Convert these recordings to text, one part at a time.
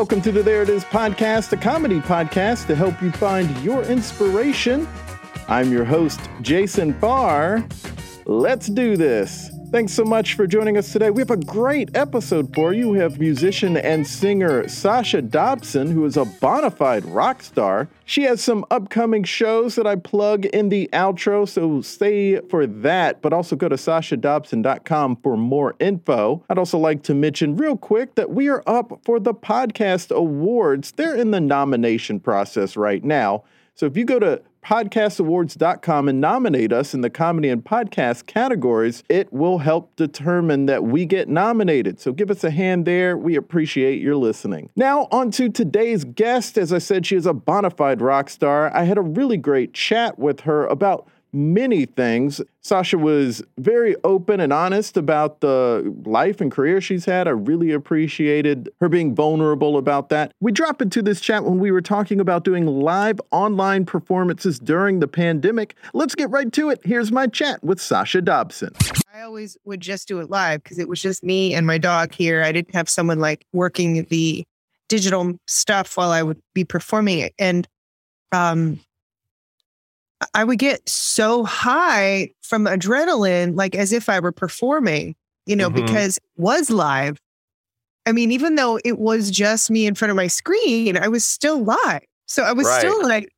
Welcome to the There It Is podcast, a comedy podcast to help you find your inspiration. I'm your host, Jason Barr. Let's do this. Thanks so much for joining us today. We have a great episode for you. We have musician and singer Sasha Dobson, who is a bona fide rock star. She has some upcoming shows that I plug in the outro, so stay for that. But also go to sashadobson.com for more info. I'd also like to mention real quick that we are up for the Podcast Awards. They're in the nomination process right now. So if you go to podcastawards.com and nominate us in the comedy and podcast categories, it will help determine that we get nominated. So give us a hand there. We appreciate your listening. Now, on to today's guest. As I said, she is a bona fide rock star. I had a really great chat with her about many things. Sasha was very open and honest about the life and career she's had. I really appreciated her being vulnerable about that. We drop into this chat when we were talking about doing live online performances during the pandemic. Let's get right to it. Here's my chat with Sasha Dobson. I always would just do it live because it was just me and my dog here. I didn't have someone like working the digital stuff while I would be performing it. And um I would get so high from adrenaline, like as if I were performing, you know, Mhm. because it was live. I mean, even though it was just me in front of my screen, I was still live. So I was Right. still like,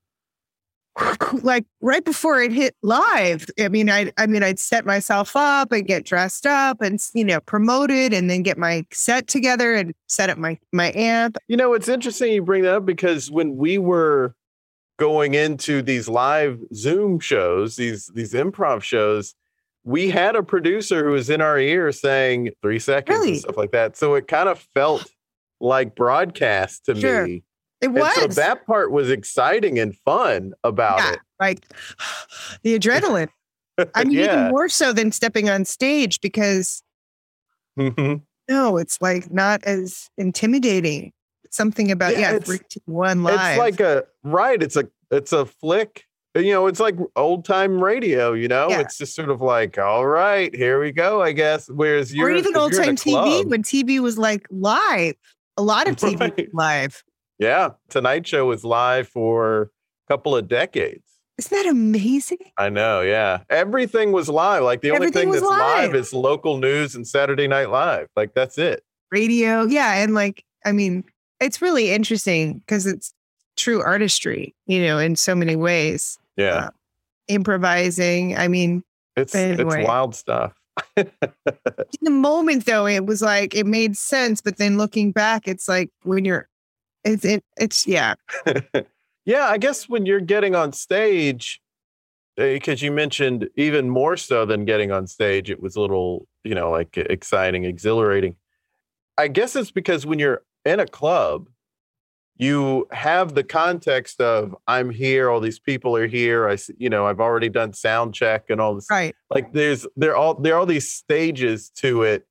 like right before it hit live. I mean, I, I mean, I'd set myself up and get dressed up and you know promoted, and then get my set together and set up my my amp. You know, it's interesting you bring that up because when we were going into these live Zoom shows, these these improv shows, we had a producer who was in our ear saying three seconds Really? and stuff like that. So it kind of felt like broadcast to Sure. me. It And was so that part was exciting and fun about yeah, it. like the adrenaline. I mean, even more so than stepping on stage because Mhm. no, it's like not as intimidating. Something about Yeah, yeah, it's- one live. It's like a right. It's a it's a flick. You know, it's like old time radio. You know, Yeah. it's just sort of like, all right, here we go. I guess. Whereas you're or even old you're in a time TV when TV was like live. A lot of TV Right. live. Yeah, Tonight Show was live for a couple of decades. Isn't that amazing? I know. Yeah, everything was live. Like the only Everything thing that's live. live. is local news and Saturday Night Live. Like that's it. Radio, yeah, and like I mean, it's really interesting because it's true artistry, you know, in so many ways. Yeah, Uh, Improvising. I mean, it's anyway. it's wild stuff. in the moment though it was like it made sense but then looking back it's like when you're it's it, it's yeah yeah, I guess when you're getting on stage, because you mentioned even more so than getting on stage, it was a little, you know, like exciting, exhilarating. I guess it's because when you're in a club, you have the context of I'm here, all these people are here. I, you know, I've already done sound check and all this. right Like there's there all there are all these stages to it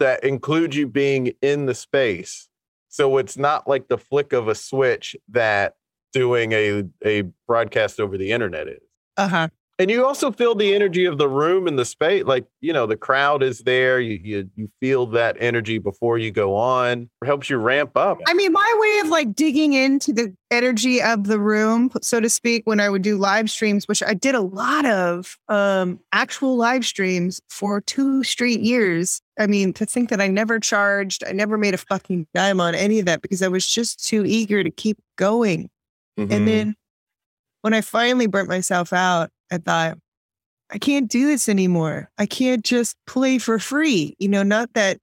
that include you being in the space. So it's not like the flick of a switch that doing a a broadcast over the internet is. uh-huh And you also feel the energy of the room and the space. Like, you know, the crowd is there. You you you feel that energy before you go on. It helps you ramp up. i mean my way of like digging into the energy of the room so to speak when i would do live streams which i did a lot of um actual live streams for two straight years i mean to think that i never charged i never made a fucking dime on any of that because i was just too eager to keep going Mhm. And then when I finally burnt myself out, I thought, I can't do this anymore. I can't just play for free. You know, not that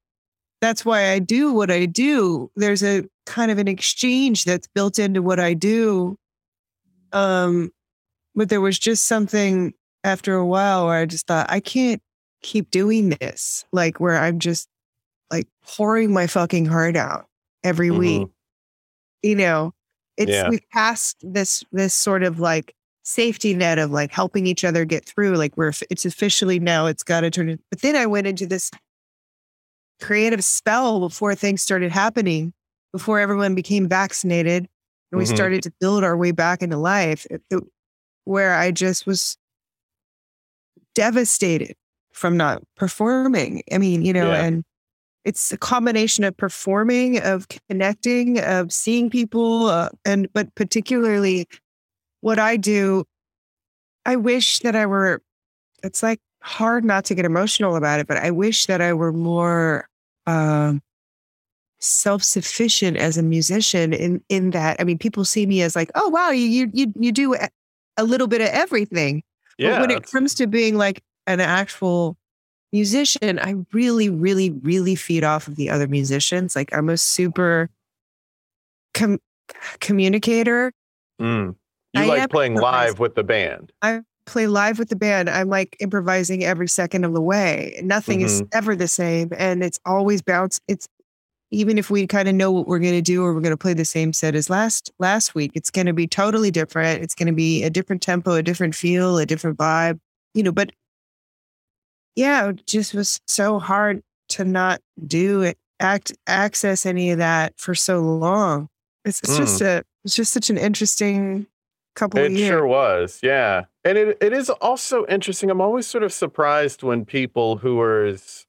that's why I do what I do. There's a kind of an exchange that's built into what I do. Um, but there was just something after a while where I just thought, I can't keep doing this. Like where I'm just like pouring my fucking heart out every Mhm. week. You know, It's Yeah. we've passed this this sort of like safety net of like helping each other get through. Like we're it's officially now it's got to turn. in- But then I went into this creative spell before things started happening, before everyone became vaccinated, and we Mhm. started to build our way back into life. it- it- where I just was devastated from not performing. I mean, you know, Yeah. and it's a combination of performing, of connecting, of seeing people, uh, and but particularly what I do. I wish that I were. It's like hard not to get emotional about it, but I wish that I were more um, self-sufficient as a musician. In in that, I mean, people see me as like, oh wow, you you you you do a- a little bit of everything. Yeah. But when it comes to being like an actual musician, I really, really, really feed off of the other musicians. Like I'm a super com- communicator. Mm. You I like playing live with the band. I play live with the band. I'm like improvising every second of the way. Nothing is mm-hmm. ever the same, and it's always bounce. It's even if we kind of know what we're going to do or we're going to play the same set as last last week, it's going to be totally different. It's going to be a different tempo, a different feel, a different vibe. You know, but yeah, it just was so hard to not do it, act, access any of that for so long. It's, it's just mm. a, it's just such an interesting couple It of years. It sure was, yeah. And it, it is also interesting. I'm always sort of surprised when people who are as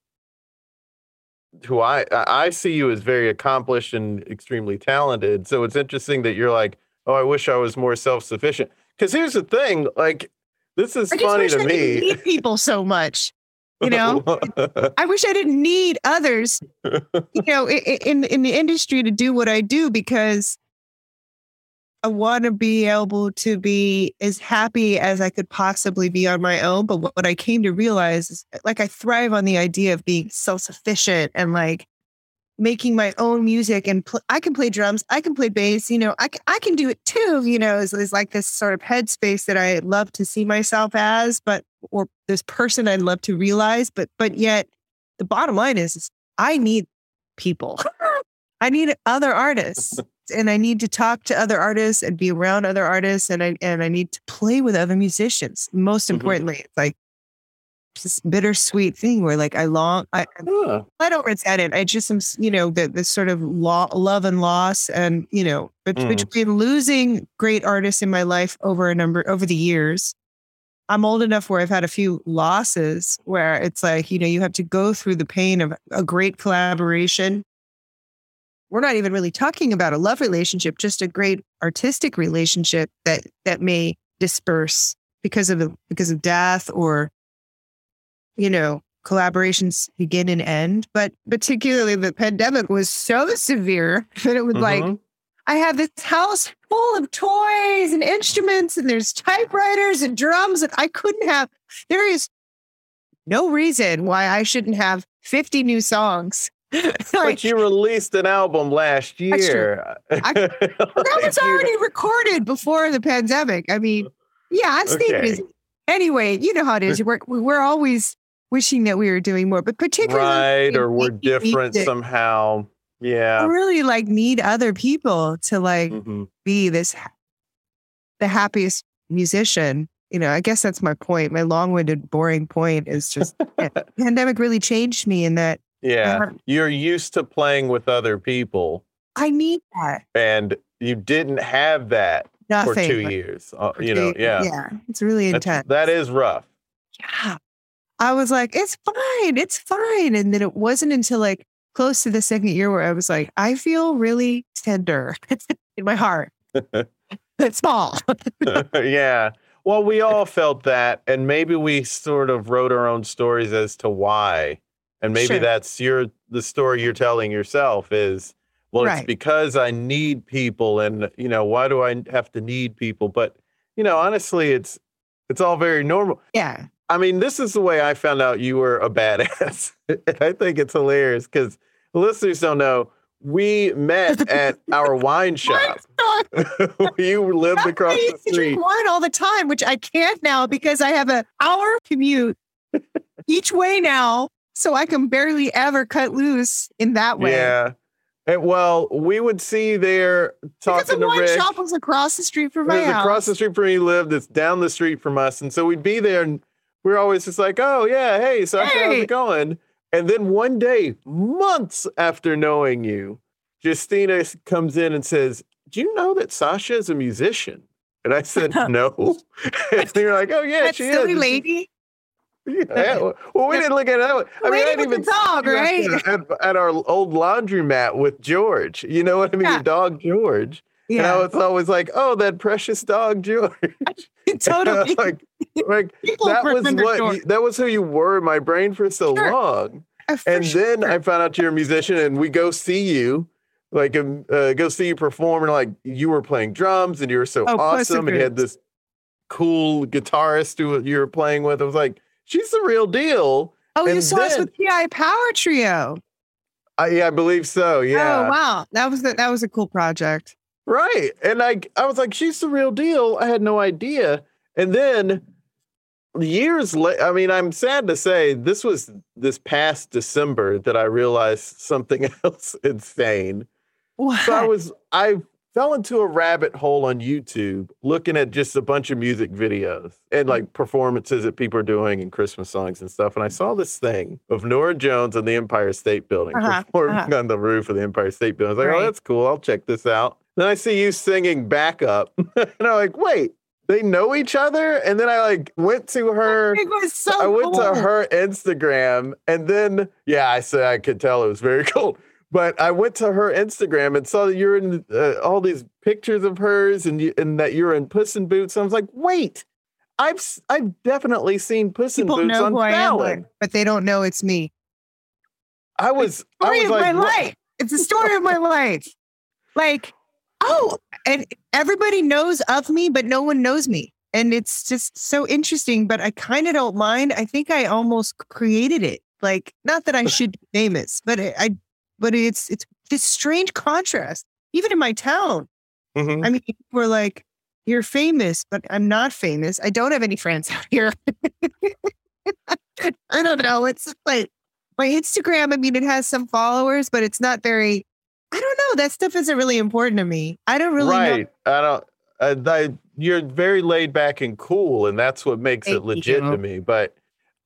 who I I see you as very accomplished and extremely talented. So it's interesting that you're like, oh, I wish I was more self sufficient. Because here's the thing, like this is funny to I me. need people so much. You know, I wish I didn't need others, you know, in in the industry to do what I do because I want to be able to be as happy as I could possibly be on my own. But what, I came to realize is, uh, like, I thrive on the idea of being self sufficient and like making my own music. And pl- I can play drums, I can play bass. You know, I c- I can do it too. You know, is like this sort of headspace that I love to see myself as, but or this person I'd love to realize. But but yet, the bottom line is, is I need people. I need other artists and I need to talk to other artists and be around other artists and I and I need to play with other musicians. Most Mhm. importantly, it's like this bittersweet thing where like I long I Huh. I don't resent it. I just am you know the this sort of law, love and loss and you know Mm. between losing great artists in my life over a number over the years. I'm old enough where I've had a few losses where it's like, you know, you have to go through the pain of a great collaboration. We're not even really talking about a love relationship, just a great artistic relationship that that may disperse because of the because of death or you know, collaborations begin and end. But particularly the pandemic was so severe that it was like Mhm. I have this house full of toys and instruments, and there's typewriters and drums, and I couldn't have. There is no reason why I shouldn't have 50 new songs. like, but you released an album last year. I- that was already recorded before the pandemic. I mean, yeah, I stayed Okay. busy. Anyway, you know how it is. We're we're always wishing that we were doing more, but particularly right, or we're different somehow. Yeah. I really like need other people to like Mhm. be this the happiest musician. You know, I guess that's my point. My long-winded, boring point is just yeah, pandemic really changed me in that Yeah. Um, You're used to playing with other people, I need that. and you didn't have that Nothing. for two years. Uh, for you know, two- yeah. Yeah. It's really That's- intense. that is rough. yeah. I was like, it's fine, it's fine. And then it wasn't until like close to the second year where I was like, I feel really tender in my heart. it's small. yeah. Well, we all felt that, and maybe we sort of wrote our own stories as to why. And maybe Sure. that's your the story you're telling yourself is well, it's because I need people, and you know why do I have to need people? But you know, honestly, it's it's all very normal. yeah. I mean, this is the way I found out you were a badass. and I think it's hilarious because listeners don't know. We met at our wine shop. you lived across I the street. drink wine all the time, which I can't now because I have an hour commute each way now. So I can barely ever cut loose in that way. Yeah. And well, we would see there Because the talking to wine Rick. shop was across the street from It my was house. across the street from where he lived. It's down the street from us. And so we'd be there and we are always just like, oh, yeah, hey, Sasha, how's it going? And then one day, months after knowing you, Justina comes in and says, Do you know that Sasha is a musician? And I said, No. and you're like, Oh, yeah, that she silly is. lady. Yeah, well, we didn't look at it that way. I mean, I didn't even the dog, right? At, at our old laundromat with George. You know what I mean? Yeah. Your dog, George. And I Yeah, was always like, oh, that precious dog, George. totally. like, like that was what George. you- that was who you were in my brain for so Sure. long. Uh, for And then. I found out you're a musician, and we go see you, like um, uh, go see you perform, and like you were playing drums, and you were so Oh, awesome, and you had this cool guitarist who you were playing with. I was like, she's the real deal. oh, you and saw us with PI Power Trio. I, yeah, I believe so. Yeah. Oh wow, that was the, that was a cool project. Right. And I I was like, she's the real deal. I had no idea. And then years later, I mean, I'm sad to say this was this past December that I realized something else insane. What? So I was I fell into a rabbit hole on YouTube looking at just a bunch of music videos and like performances that people are doing and Christmas songs and stuff. And I saw this thing of Norah Jones on the Empire State Building Uh-huh, performing uh-huh. on the roof of the Empire State Building. I was like, Right. oh, that's cool. I'll check this out. Then I see you singing backup. and I'm like, wait, they know each other? And then I like went to her. it was so. I went cool. to her Instagram and then, yeah, I said I could tell it was very cool. But I went to her Instagram and saw that you're in uh, all these pictures of hers and you, and that you're in Puss in Boots. I was like, wait, I've I've definitely seen Puss in Boots know on who I am, but, Fallon. but they don't know it's me. I was I story was of like, my what- life. It's the story of my life. Like, oh, and everybody knows of me, but no one knows me. And it's just so interesting, but I kind of don't mind. I think I almost created it. Like, not that I should be famous, but it, I, but it's, it's this strange contrast, even in my town. Mhm. I mean, we're like, you're famous, but I'm not famous. I don't have any friends out here. I don't know. It's like my Instagram, I mean, it has some followers, but it's not very, I don't know. That stuff isn't really important to me. I don't really know. right. I don't. Uh, I, you're very laid back and cool, and that's what makes it legit you. to me. But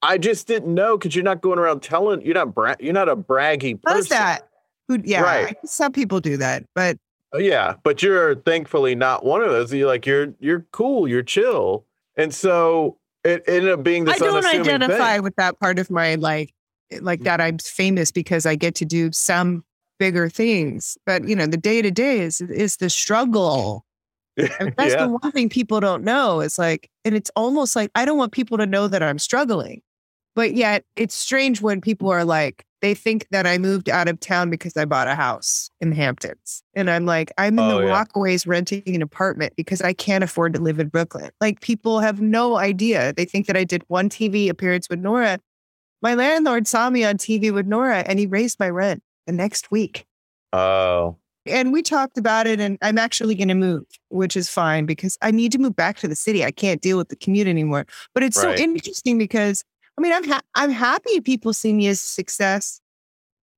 I just didn't know because you're not going around telling. You're not. Bra- you're not a braggy person. Does that? Who, yeah, Right. Some people do that, but Uh, Yeah, but you're thankfully not one of those. You're like you're you're cool, you're chill, and so it ended up being this I don't identify thing. with that part of my like, like that. I'm famous because I get to do some bigger things, but you know, the day to day is is the struggle. And that's yeah, the one thing people don't know. It's like, and it's almost like I don't want people to know that I'm struggling. But yet it's strange when people are like, they think that I moved out of town because I bought a house in the Hamptons. And I'm like, I'm in Oh, the yeah. Renting an apartment because I can't afford to live in Brooklyn. Like people have no idea. They think that I did one TV appearance with Norah. My landlord saw me on TV with Norah and he raised my rent the next week oh, and we talked about it and i'm actually going to move which is fine because i need to move back to the city i can't deal with the commute anymore but it's Right. so interesting because i mean i'm ha- i'm happy people see me as a success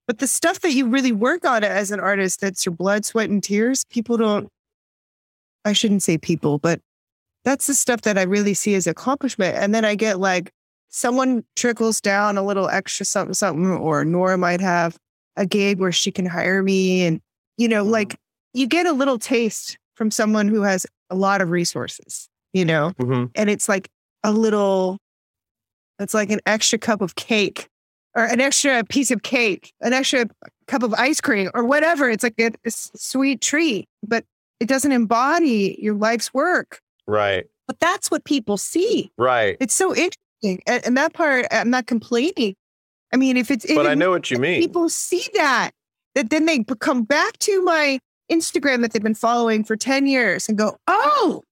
but the stuff that you really work on as an artist that's your blood sweat and tears people don't i shouldn't say people but that's the stuff that i really see as accomplishment and then i get like someone trickles down a little extra something something or norah might have a gig where she can hire me and you know Mhm. like you get a little taste from someone who has a lot of resources you know mhm. and it's like a little it's like an extra cup of cake or an extra piece of cake an extra cup of ice cream or whatever. It's like a, a sweet treat but it doesn't embody your life's work. Right, but that's what people see. Right. it's so interesting and, and that part i'm not complaining. I mean if it's But I know what you mean. people see that that then they come back to my instagram that they've been following for 10 years and go oh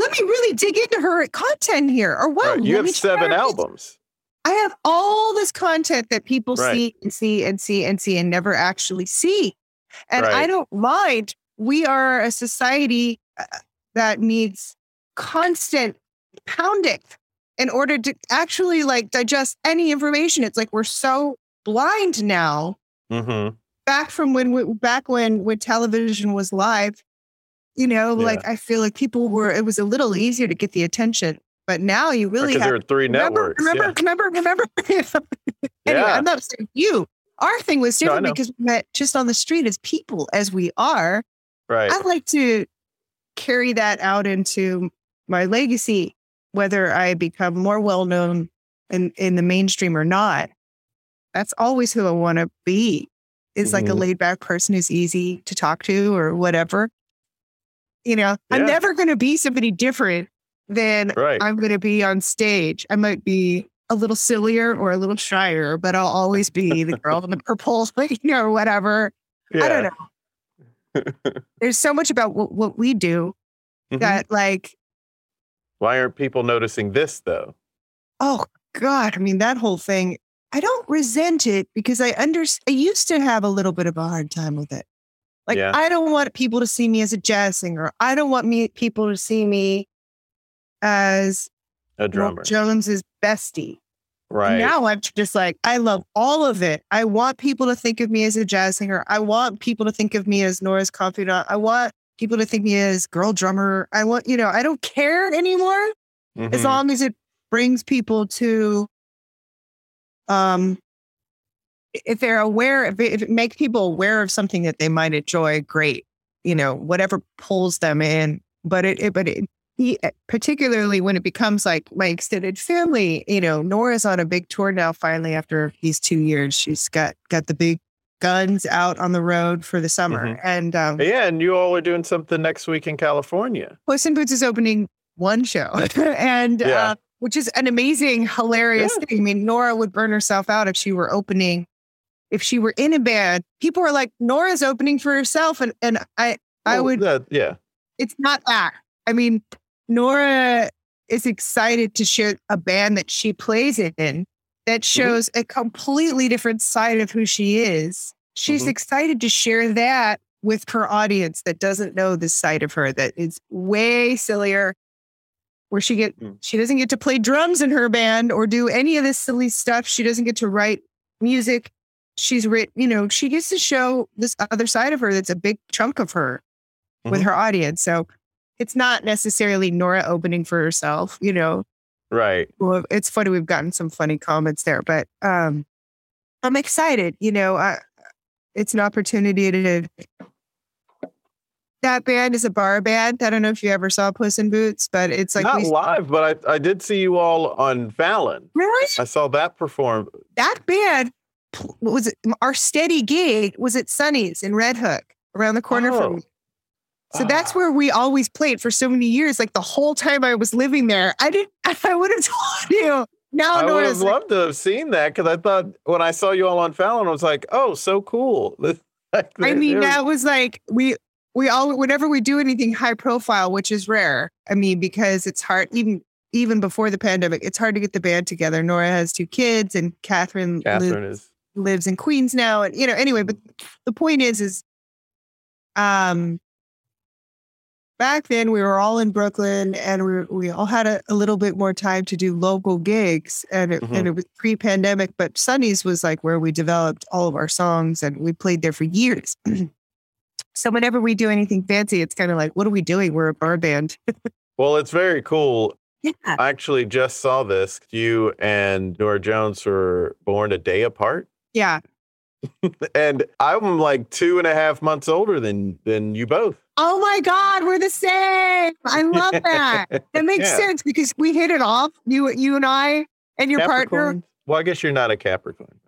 let me really dig into her content here or wow Right. You have me check out seven albums. i have all this content that people Right. see and see and see and see and never actually see and i don't mind we are a society uh, that needs constant pounding in order to actually like digest any information it's like we're so blind now Mm-hmm. back from when we, back when when television was live, you know, Yeah. like I feel like people were it was a little easier to get the attention. But now you really Because have there are three remember, networks. remember, remember, remember. anyway, Yeah. I'm not saying you. Our thing was different know. because we met just on the street as people as we are. Right. I'd like to carry that out into my legacy, whether I become more well known in, in the mainstream or not. That's always who I want to be. Is like a Mhm. laid back person who's easy to talk to or whatever. You know, I'm never going to be somebody different than Right. I'm going to be on stage. I might be a little sillier or a little shyer, but I'll always be the girl in the purple, you know, or whatever. I don't know. There's so much about what, what we do Mhm. that, like, Why aren't people noticing this though? oh God, I mean, that whole thing, I don't resent it because I under I used to have a little bit of a hard time with it. Like, Yeah. I don't want people to see me as a jazz singer. I don't want me people to see me as A drummer. Jones's bestie. Right. Now I'm just like, I love all of it. I want people to think of me as a jazz singer. I want people to think of me as Norah's confidant. I want people to think of me as girl drummer. I want, you know, I don't care anymore as Mhm. long as it brings people to, um, if they're aware, if it, if it makes people aware of something that they might enjoy, great. You know, whatever pulls them in. But it, it but it, he, particularly when it becomes like my extended family, you know, Norah's on a big tour now. Finally, after these two years, she's got got the big guns out on the road for the summer, Mhm. and um, yeah, and you all are doing something next week in California. Puss in Boots is opening one show, and Yeah. uh, which is an amazing, hilarious Yeah. thing. I mean, Norah would burn herself out if she were opening, if she were in a band. People are like, Norah's opening for herself, and and I I Well, would. that- yeah. It's not that. I mean, Norah is excited to share a band that she plays in that shows a completely different side of who she is. She's Mhm. excited to share that with her audience that doesn't know this side of her that is way sillier where she get Mm. she doesn't get to play drums in her band or do any of this silly stuff she doesn't get to write music she's written you know she gets to show this other side of her that's a big chunk of her with Mhm. her audience so it's not necessarily norah opening for herself you know Right. well, it's funny we've gotten some funny comments there but um i'm excited you know I, it's an opportunity to that band is a bar band i don't know if you ever saw puss in boots but it's like Not we, live, but I, I did see you all on Fallon. really I saw that perform. that band what was it our steady gig was at sunny's in red hook around the corner Oh. from me so that's Ah. where we always played for so many years like the whole time i was living there i didn't i would have told you now I would have loved to have seen that because I thought when I saw you all on Fallon, I was like, oh, so cool. I mean, that was like we we all whenever we do anything high profile, which is rare. I mean, because it's hard even even before the pandemic, it's hard to get the band together. Norah has two kids, and Catherine, Catherine is. Lives in Queens now, and you know. Anyway, but the point is, is um, back then we were all in Brooklyn, and we we all had a, a little bit more time to do local gigs, and it, Mhm. and it was pre-pandemic. But Sunny's was like where we developed all of our songs, and we played there for years. so whenever we do anything fancy, it's kind of like, what are we doing? We're a bar band. Well, it's very cool. Yeah. I actually just saw this. You and Norah Jones were born a day apart. Yeah. And I'm like two and a half months older than than you both. Oh my God, we're the same. I love that. That makes Yeah. sense because we hit it off. You, you and I, and your partner. Well, I guess you're not a Capricorn.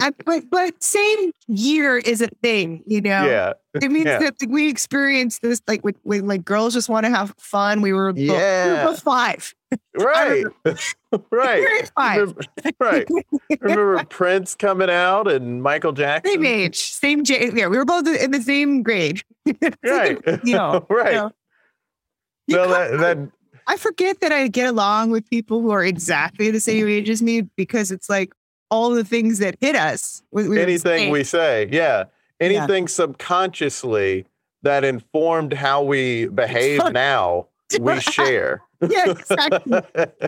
I, but but same year is a thing, you know. Yeah. It means Yeah. that we experienced this like when, when like girls just want to have fun. We were both, we were Yeah. both five. Right. right. Remember, right. Remember Prince coming out and Michael Jackson? Same age, same j- yeah. We were both in the same grade. It's like a- Right. you know, you right. know. You No, that, that I forget that I get along with people who are exactly the same age as me because it's like all the things that hit us. We, we anything we say, yeah. Anything subconsciously that informed how we behave now, we share. Yeah, exactly.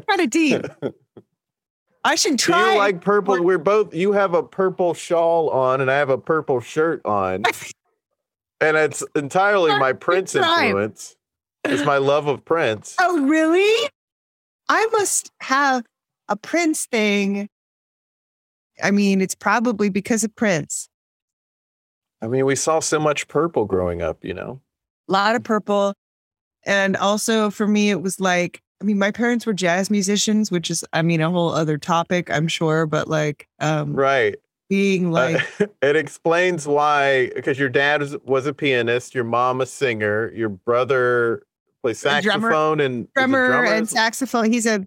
kind of deep. I should Do try. you like purple? We're both. You have a purple shawl on, and I have a purple shirt on, and it's entirely my Prince influence. It's my love of Prince. oh, really? I must have a Prince thing. I mean, it's probably because of Prince. I mean, we saw so much purple growing up. You know. A lot of purple. And also for me, it was like, I mean, my parents were jazz musicians, which is, I mean, a whole other topic, I'm sure, but like um Right. being like Uh, it explains why, because your dad was, a pianist, your mom a singer, your brother plays A drummer- saxophone and drummer, drummer and saxophone. He's a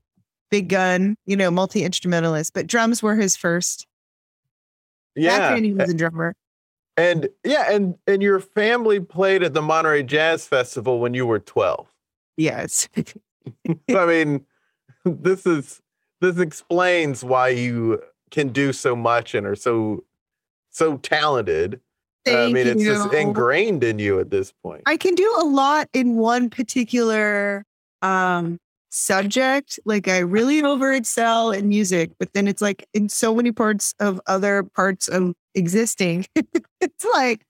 big gun, you know, multi instrumentalist, but drums were his first. Back yeah, then he was a drummer. And yeah, and and your family played at the Monterey Jazz Festival when you were twelve. Yes. I mean, this is this explains why you can do so much and are so so talented. Thank I mean, it's just ingrained in you at this point. I can do a lot in one particular um subject. Like I really over excel in music, but then it's like in so many parts of other parts of existing. it's like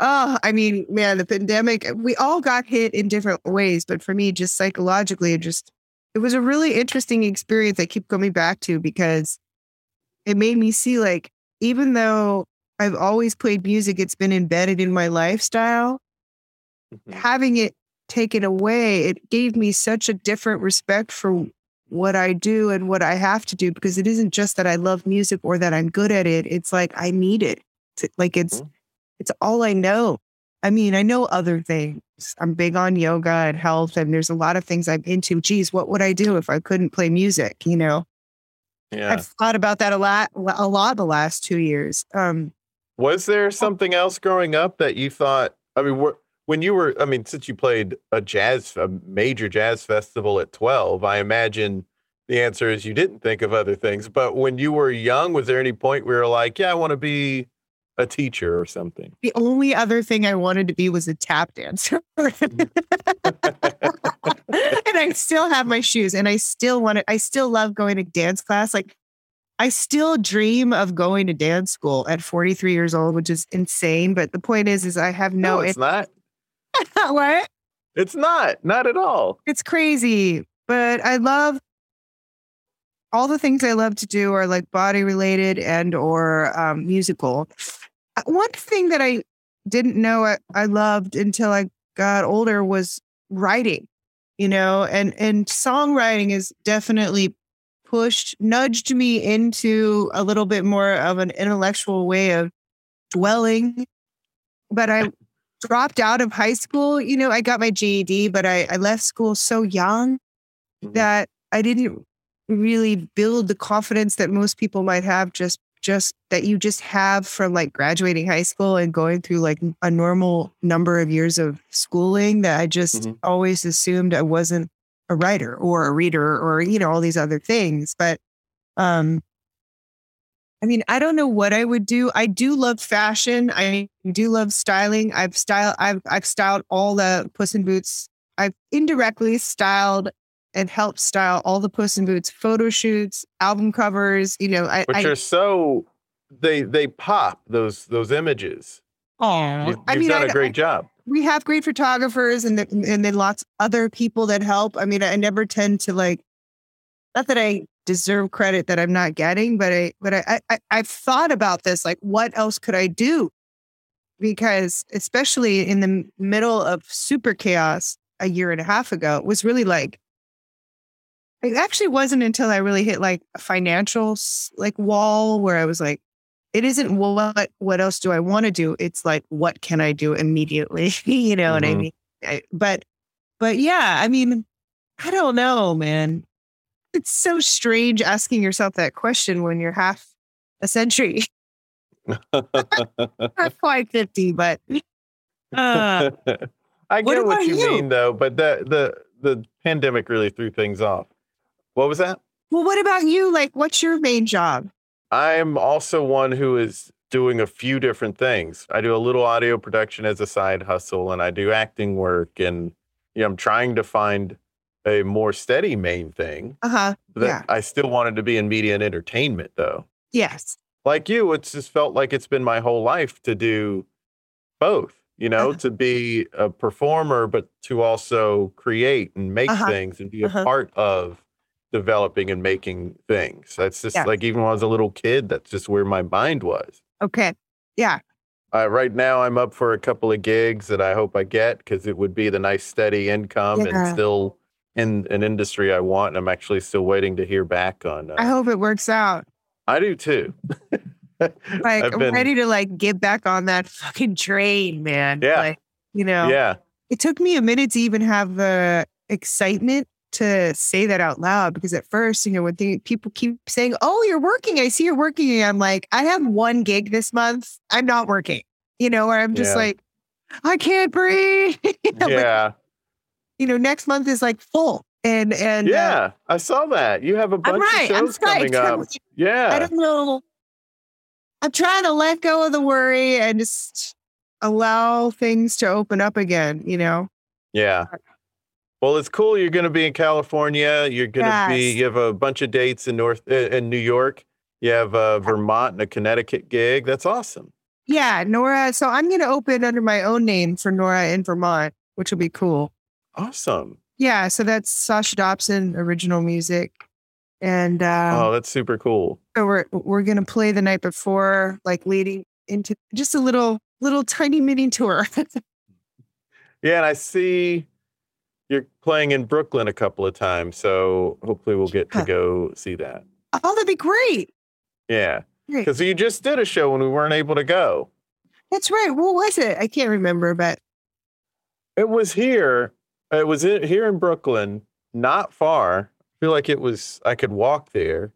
oh, I mean, man, the pandemic, we all got hit in different ways, but for me, just psychologically, it just it was a really interesting experience I keep coming back to because it made me see like even though I've always played music, it's been embedded in my lifestyle Mhm. having it taken away, it gave me such a different respect for what I do and what I have to do because it isn't just that I love music or that I'm good at it. It's like I need it. It's like it's Mhm. it's all I know. I mean, I know other things. I'm big on yoga and health, and there's a lot of things I'm into. Geez, what would I do if I couldn't play music? You know, Yeah. I've thought about that a lot, a lot the last two years. Um, Was there something else growing up that you thought? I mean, wh- when you were, I mean, since you played a jazz, a major jazz festival at 12, I imagine the answer is you didn't think of other things. But when you were young, was there any point where you're like, yeah, I want to be a teacher or something? the only other thing I wanted to be was a tap dancer. Mm. and I still have my shoes and I still want to, I still love going to dance class. Like I still dream of going to dance school at 43 years old, which is insane. But the point is, is I have no, No, it's not. what? It's not. Not at all. It's crazy. But I love all the things I love to do are like body related and or um, musical. Uh, One thing that I didn't know I, I loved until I got older was writing, you know, and and songwriting is definitely pushed, nudged me into a little bit more of an intellectual way of dwelling. But I dropped out of high school. You know, I got my GED, but I, I left school so young Mhm. that I didn't really build the confidence that most people might have just just that you just have from like graduating high school and going through like a normal number of years of schooling that I just Mhm. always assumed I wasn't a writer or a reader or you know all these other things but um I mean I don't know what I would do I do love fashion I do love styling I've styled I've I've styled all the Puss in Boots I've indirectly styled and helped style all the Puss in Boots photo shoots, album covers. You know, I, Which I are so they they pop those those images. Aw. You've, I you've mean, done I- a great I- job. we have great photographers and then, and then lots other people that help. I mean, I never tend to like, not that I deserve credit that I'm not getting, but I, but I, I, I've thought about this. Like, what else could I do? Because especially in the middle of super chaos a year and a half ago, it was really like, it actually wasn't until I really hit like a financial like wall where I was like, it isn't what what else do I want to do? It's like what can I do immediately? you know what I Mhm. mean? I, but but yeah, I mean, I don't know, man. It's so strange asking yourself that question when you're half a century, not quite fifty, but uh, I get what about you you? mean though, but the the the pandemic really threw things off. What was that? well, what about you? Like, what's your main job? I'm also one who is doing a few different things. I do a little audio production as a side hustle and I do acting work and you know, I'm trying to find a more steady main thing. Uh huh. Yeah. I still wanted to be in media and entertainment though. Yes. Like you, it's just felt like it's been my whole life to do both, you know, Uh-huh. to be a performer, but to also create and make Uh-huh. things and be a Uh-huh. part of developing and making things. That's just Yeah. like even when I was a little kid, that's just where my mind was. Okay. Yeah. Uh, right now, I'm up for a couple of gigs that I hope I get because it would be the nice steady income Yeah. and still in an industry I want. And I'm actually still waiting to hear back on. Uh, I hope it works out. I do too. Like I'm ready to like get back on that fucking train, man. Yeah. Like, you know. Yeah, It took me a minute to even have the excitement to say that out loud because at first, you know, when the, people keep saying, "Oh, you're working," I see you're working, and I'm like, I have one gig this month. I'm not working. You know, where I'm just Yeah. like, I can't breathe. You know, but, yeah, you know, next month is like full, and and uh, yeah. I saw that you have a bunch right. of shows coming up. I Yeah, don't know. I'm trying to let go of the worry and just allow things to open up again. You know. yeah. Well, it's cool. You're going to be in California. You're going to be. You have a bunch of dates in North uh, in New York. You have uh, Vermont and a Connecticut gig. That's awesome. Yeah, Norah. So I'm going to open under my own name for Norah in Vermont, which will be cool. Awesome. Yeah, so that's Sasha Dobson original music, and um, oh, that's super cool. so we're we're going to play the night before, like leading into just a little little tiny mini tour. Yeah, and I see you're playing in Brooklyn a couple of times, so hopefully we'll get to go see that. oh, that'd be great. Yeah, because you just did a show when we weren't able to go. That's right. What was it? I can't remember, but It was here. It was in, here in Brooklyn, not far. I feel like it was. I could walk there,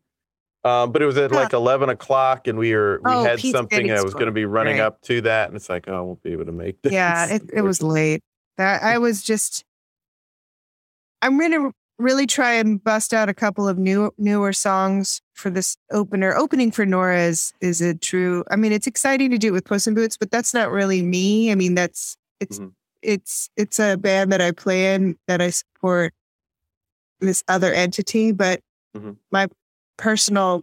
um, but it was at Huh. like eleven o'clock, and we were we Oh, had Pete's something. I was going to be running Right. up to that, and it's like, oh, I won't be able to make this. yeah, it, it was late. That I was just. I'm gonna really try and bust out a couple of new newer songs for this opener. Opening for Norah is is a true. I mean, it's exciting to do it with Puss in Boots, but that's not really me. I mean, that's it's Mhm. It's it's a band that I play in that I support this other entity, but Mhm. my personal,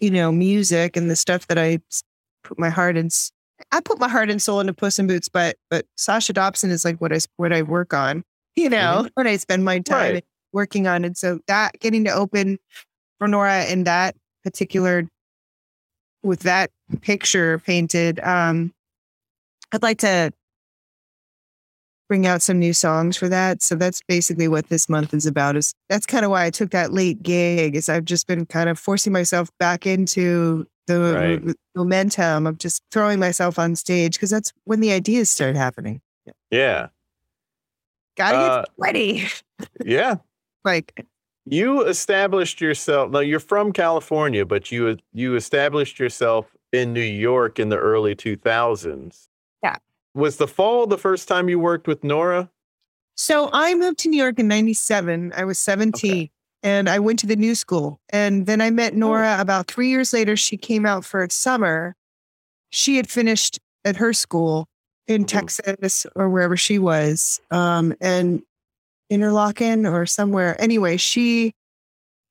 you know, music and the stuff that I put my heart and I put my heart and soul into Puss in Boots, but but Sasha Dobson is like what I what I work on, you know, what I spend my time Right. working on, and so that getting to open for Norah in that particular with that picture painted, um, I'd like to bring out some new songs for that. So that's basically what this month is about. Is that's kind of why I took that late gig. Is I've just been kind of forcing myself back into the Right. momentum of just throwing myself on stage because that's when the ideas start happening. Yeah, Gotta Uh, get ready. yeah. Like You established yourself. Now you're from California, but you you established yourself in New York in the early 2000s. Was the fall the first time you worked with Norah? So I moved to New York in 97. I was 17 and I went to the new school. And then I met Norah about three years later. She came out for a summer. She had finished at her school in Mhm. Texas or wherever she was, um, and Interlochen or somewhere. Anyway, she,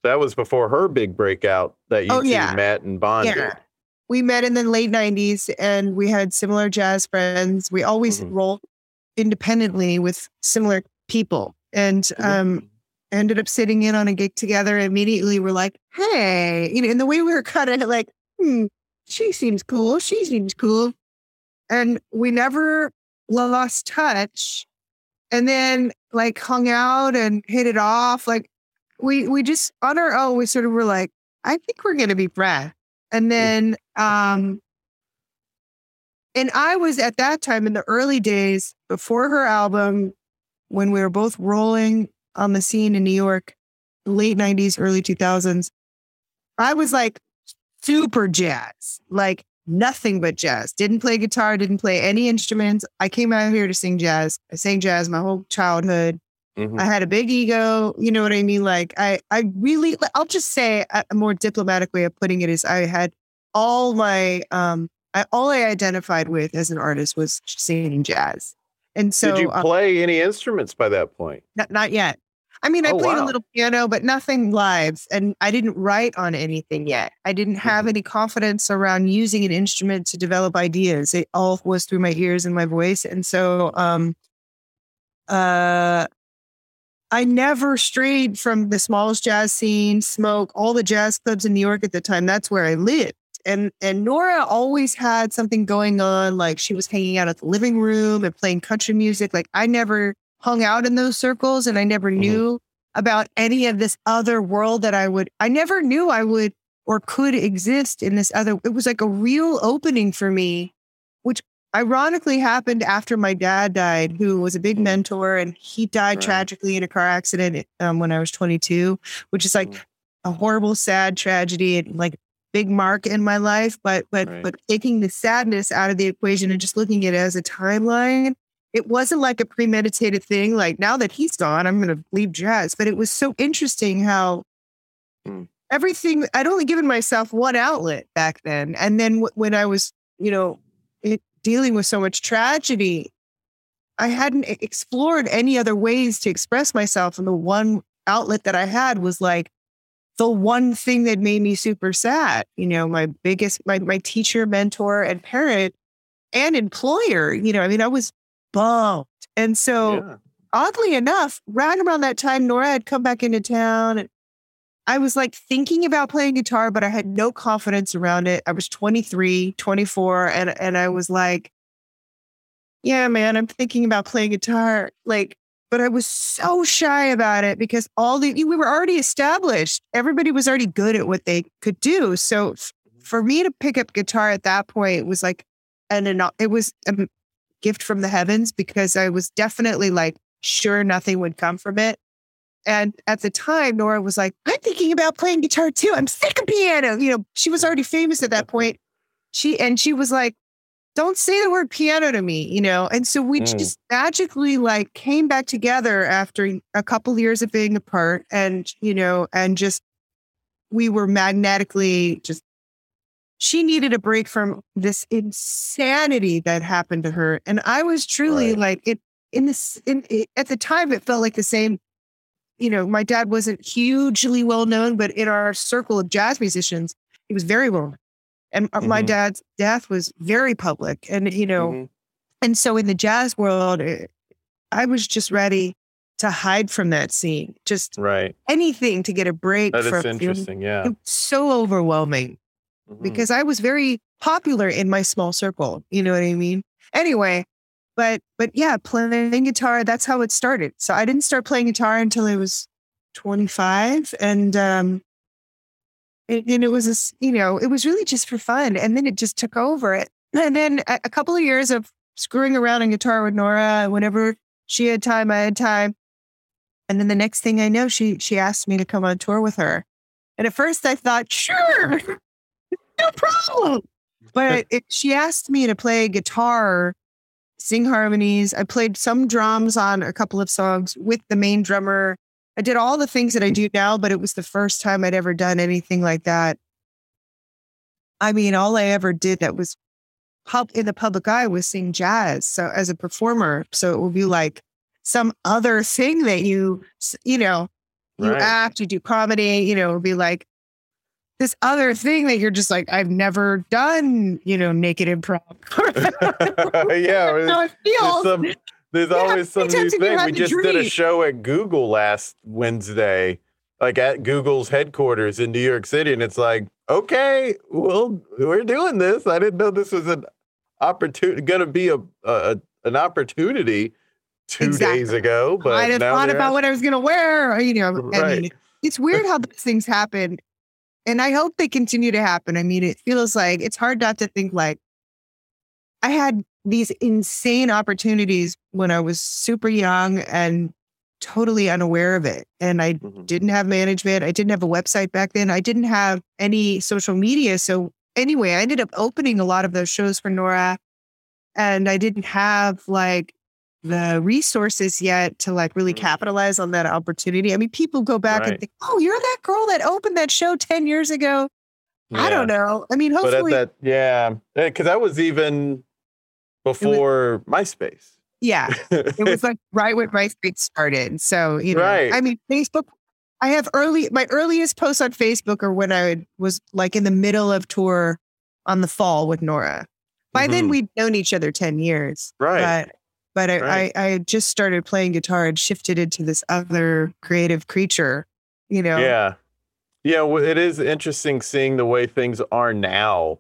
That was before her big breakout that you Oh, two yeah. met and bonded. yeah, we met in the late 90s and we had similar jazz friends. We always Mhm. rolled independently with similar people. And Mm-hmm. um, ended up sitting in on a gig together. Immediately, we're like, "Hey," you know, and the way we were kind of like, "Hmm, she seems cool. She seems cool," and we never lost touch. And then, like, hung out and hit it off. Like, we we just on our own, we sort of were like, "I think we're gonna be friends." And then, um, and I was at that time in the early days before her album, when we were both rolling on the scene in New York, late 90s, early 2000s, I was like super jazz, like nothing but jazz. Didn't play guitar, didn't play any instruments. I came out here to sing jazz. I sang jazz my whole childhood. Mhm. I had a big ego. You know what I mean? Like I, I really, I'll just say a more diplomatic way of putting it is I had all my, um, I, all I identified with as an artist was singing jazz. And so, Did you um, play any instruments by that point? not, not yet. I mean, I Oh, played a little piano, but nothing live. And I didn't write on anything yet. I didn't Mm-hmm. have any confidence around using an instrument to develop ideas. It all was through my ears and my voice. And so um uh I never strayed from the smallest jazz scene, smoke, all the jazz clubs in New York at the time. That's where I lived. And and Norah always had something going on, like she was hanging out at the living room and playing country music. Like I never hung out in those circles and I never Mhm. knew about any of this other world that I would I never knew I would or could exist in this other it was like a real opening for me which ironically happened after my dad died who was a big Mhm. mentor and he died Right. tragically in a car accident um, when I was 22 which is like Mhm. a horrible sad tragedy and like big mark in my life but but Right. but taking the sadness out of the equation and just looking at it as a timeline it wasn't like a premeditated thing like now that he's gone i'm going to leave jazz but it was so interesting how Mm. everything i'd only given myself one outlet back then and then w- when i was you know it, dealing with so much tragedy i hadn't explored any other ways to express myself and the one outlet that i had was like the one thing that made me super sad you know my biggest my, my teacher mentor and parent and employer you know i mean i was bummed and so Yeah. oddly enough, right around that time, Norah had come back into town. And I was like thinking about playing guitar, but I had no confidence around it. I was 23, 24, and, and I was like, yeah, man, I'm thinking about playing guitar. Like, but I was so shy about it because all the, we were already established. Everybody was already good at what they could do. So f- mm-hmm. for me to pick up guitar at that point was like, an, an it was a gift from the heavens because I was definitely like sure nothing would come from it. And at the time, Norah was like, I'm thinking about playing guitar too. I'm sick of piano. You know, she was already famous at that point. She and she was like, don't say the word piano to me, you know. And so we Mm. just magically like came back together after a couple years of being apart and, you know, and just we were magnetically just she needed a break from this insanity that happened to her. And I was truly Right. like it in this in it, at the time it felt like the same you know my dad wasn't hugely well known but in our circle of jazz musicians he was very well known and uh, my Mhm. dad's death was very public and you know Mhm. and so in the jazz world eh, i was just ready to hide from that scene just Right. anything to get a break That from is interesting. Yeah. it was so overwhelming Mhm. because I was very popular in my small circle. You know what I mean? Anyway, but but yeah, playing guitar, that's how it started. So I didn't start playing guitar until I was 25. And um and, and it was this, you know, it was really just for fun. And then it just took over it. And then a, a couple of years of screwing around on guitar with Norah, whenever she had time, I had time. And then the next thing I know, she she asked me to come on tour with her. And at first I thought, sure, no problem. But it, she asked me to play guitar, sing harmonies. I played some drums on a couple of songs with the main drummer. I did all the things that I do now, but it was the first time I'd ever done anything like that. I mean, all I ever did that was pub in the public eye was sing jazz. So as a performer, so it would be mm-hmm. like some other thing that you, you know, you Right. act, you do comedy, you know, it would be like this other thing that you're just like, I've never done, you know, naked improv. yeah. How it feels. some, there's Yeah, always some new sometimes if you thing. We just did a show at Google last Wednesday, like at Google's headquarters in New York City, and it's like, okay, well, we're doing this. I didn't know this was an opportunity, going to be a, a an opportunity two Exactly. days ago. But I'd have now thought about ask- what I was going to wear. You know, I mean, it's weird how those things happen. And I hope they continue to happen. I mean, it feels like it's hard not to think like I had these insane opportunities when I was super young and totally unaware of it. And I Mhm. didn't have management. I didn't have a website back then. I didn't have any social media. So anyway, I ended up opening a lot of those shows for Norah. And I didn't have like the resources yet to like really Mhm. capitalize on that opportunity. I mean, people go back and think, oh, you're that girl that opened that show 10 years ago. I don't know. I mean, But at hopefully, that, yeah, because I was even before MySpace. Yeah. It was like right when MySpace started. So, you know, Right. I mean, Facebook, I have early, my earliest posts on Facebook are when I was like in the middle of tour on the fall with Norah. By then, Mhm. we'd known each other 10 years. Right. But, but I, Right. I, I just started playing guitar and shifted into this other creative creature, you know? Yeah. Yeah. Well, it is interesting seeing the way things are now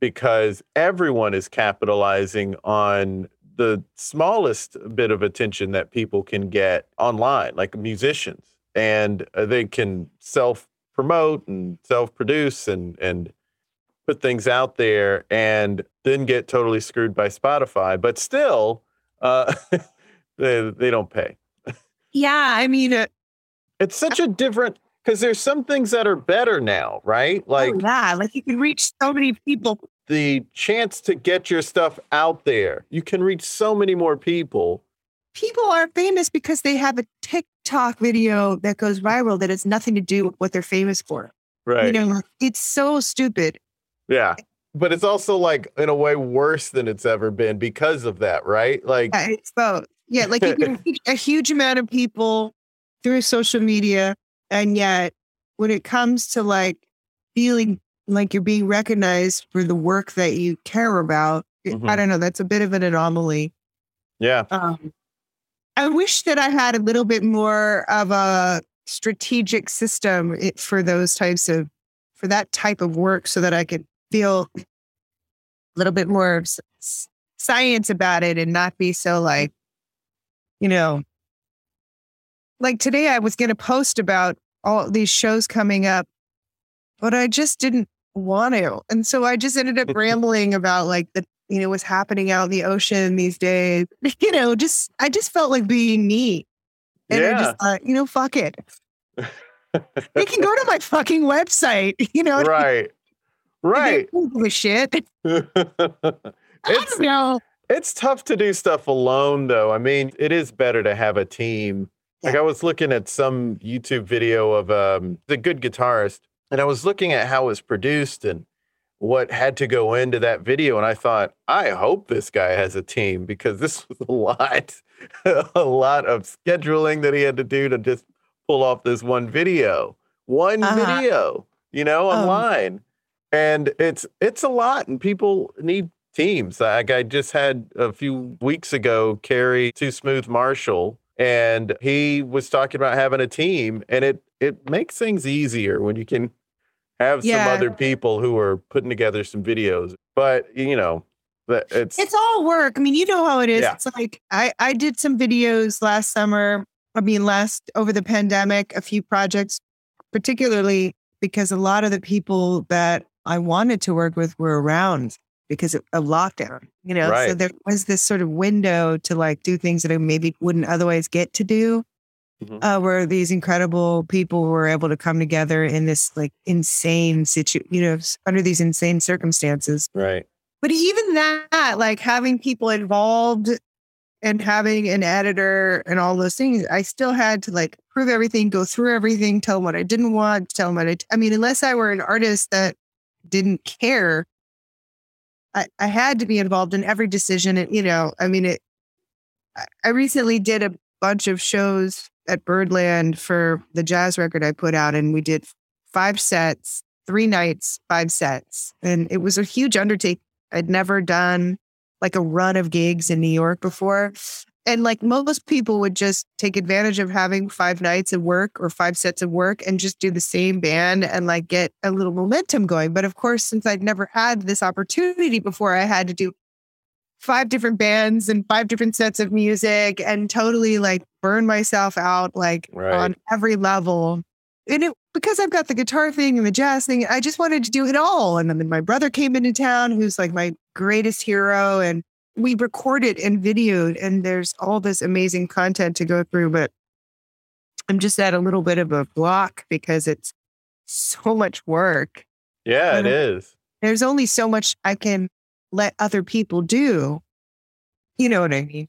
because everyone is capitalizing on the smallest bit of attention that people can get online, like musicians, and uh, they can self promote and self produce and, and put things out there and then get totally screwed by Spotify. But still, uh, they, they don't pay. Yeah. I mean, uh, It's such a different because there's some things that are better now, right? Oh, like oh, yeah, like you can reach so many people. the chance to get your stuff out there. You can reach so many more people. People are famous because they have a TikTok video that goes viral that has nothing to do with what they're famous for. Right. You know, it's so stupid. yeah. But it's also like in a way worse than it's ever been because of that, right? Like Yeah, it's both. Yeah, like you can reach a huge amount of people through social media, and yet when it comes to like feeling like you're being recognized for the work that you care about, it- I don't know. That's a bit of an anomaly. yeah. Um, I wish that I had a little bit more of a strategic system for those types of for that type of work, so that I could feel a little bit more science about it and not be so like, you know, like today I was going to post about all these shows coming up, but I just didn't want to, and so I just ended up rambling about like the you know what's happening out in the ocean these days. You know, just I just felt like being me, and I just thought, you know, fuck it. they can go to my fucking website. You know, right. Right. Don't shit. I it's don't know. It's tough to do stuff alone, though. I mean, it is better to have a team. Like I was looking at some YouTube video of um, the good guitarist, and I was looking at how it was produced and what had to go into that video, and I thought, I hope this guy has a team because this was a lot, a lot of scheduling that he had to do to just pull off this one video, one Uh-huh. video, you know, Um, online, and it's it's a lot, and people need teams. Like I just had a few weeks ago, Carrie Too Smooth Marshall, and he was talking about having a team, and it it makes things easier when you can have Yeah. some other people who are putting together some videos. But you know, it's, It's all work. I mean, you know how it is. Yeah. It's like I I did some videos last summer. I mean, last over the pandemic, a few projects, particularly because a lot of the people that I wanted to work with were around because of, lockdown. You know, so there was this sort of window to like do things that I maybe wouldn't otherwise get to do. Mhm. Uh, where these incredible people were able to come together in this like insane situ, you know, under these insane circumstances. right. But even that, like having people involved and having an editor and all those things, I still had to like prove everything, go through everything, tell them what I didn't want, tell them what I, I mean, unless I were an artist that didn't care, I, I had to be involved in every decision. And, you know, I mean, it, I- I recently did a bunch of shows at Birdland for the jazz record I put out, and we did five sets, three nights, five sets. And it was a huge undertaking. I'd never done like a run of gigs in New York before. And like most people would just take advantage of having five nights of work or five sets of work and just do the same band and like get a little momentum going. But of course, since I'd never had this opportunity before, I had to do five different bands and five different sets of music and totally like burn myself out like Right. on every level. And it because I've got the guitar thing and the jazz thing, I just wanted to do it all. And then my brother came into town, who's like my greatest hero, and we recorded and videoed, and there's all this amazing content to go through. But I'm just at a little bit of a block because it's so much work. Yeah, it Uh. There's only so much I can let other people do. You know what I mean?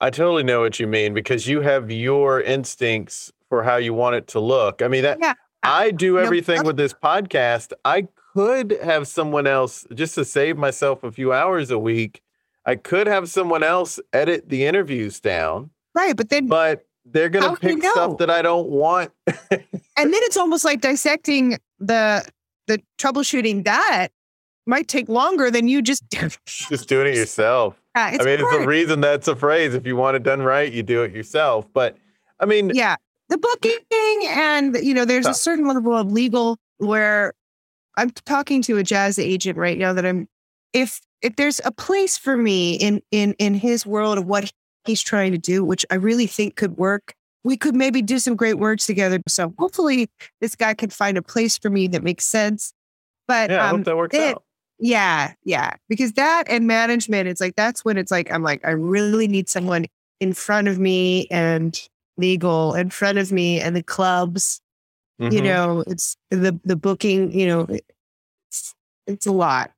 I totally know what you mean because you have your instincts for how you want it to look. I mean that Yeah. I do everything with this podcast. I could have someone else just to save myself a few hours a week. I could have someone else edit the interviews down, Right. But then, but they're gonna can you pick stuff that I don't want. and then it's almost like dissecting the, the troubleshooting that might take longer than you just. Just doing it yourself. Yeah, it's I mean, it's hard. the reason that's a phrase. If you want it done right, you do it yourself. But I mean, yeah the booking and you know there's a certain level of legal where i'm talking to a jazz agent right now that i'm if there's a place for me in in in his world of what he's trying to do which i really think could work we could maybe do some great work together so hopefully this guy can find a place for me that makes sense but yeah, I um hope that works it- out. yeah, yeah. Because that and management, it's like that's when it's like I'm like, I really need someone in front of me and legal in front of me and the clubs. You Mhm. know, it's the the booking, you know, it's it's a lot.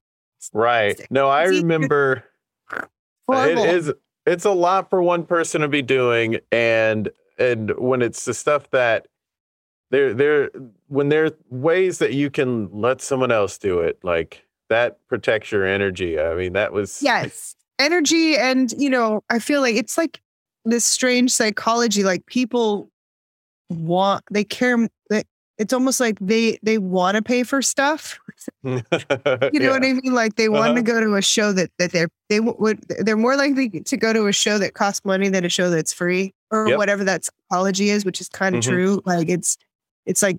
Right? No, I remember. It is. It's a lot for one person to be doing, and and when it's the stuff that there there when there are ways that you can let someone else do it, like that protects your energy. I mean, that was Yes. Energy and, you know, I feel like it's like this strange psychology like people want they care they, it's almost like they they want to pay for stuff you know what I mean? Like they want to Uh-huh. go to a show that that they're they would they're more likely to go to a show that costs money than a show that's free or Yep. whatever that psychology is, which is kind of Mhm. true. Like it's it's like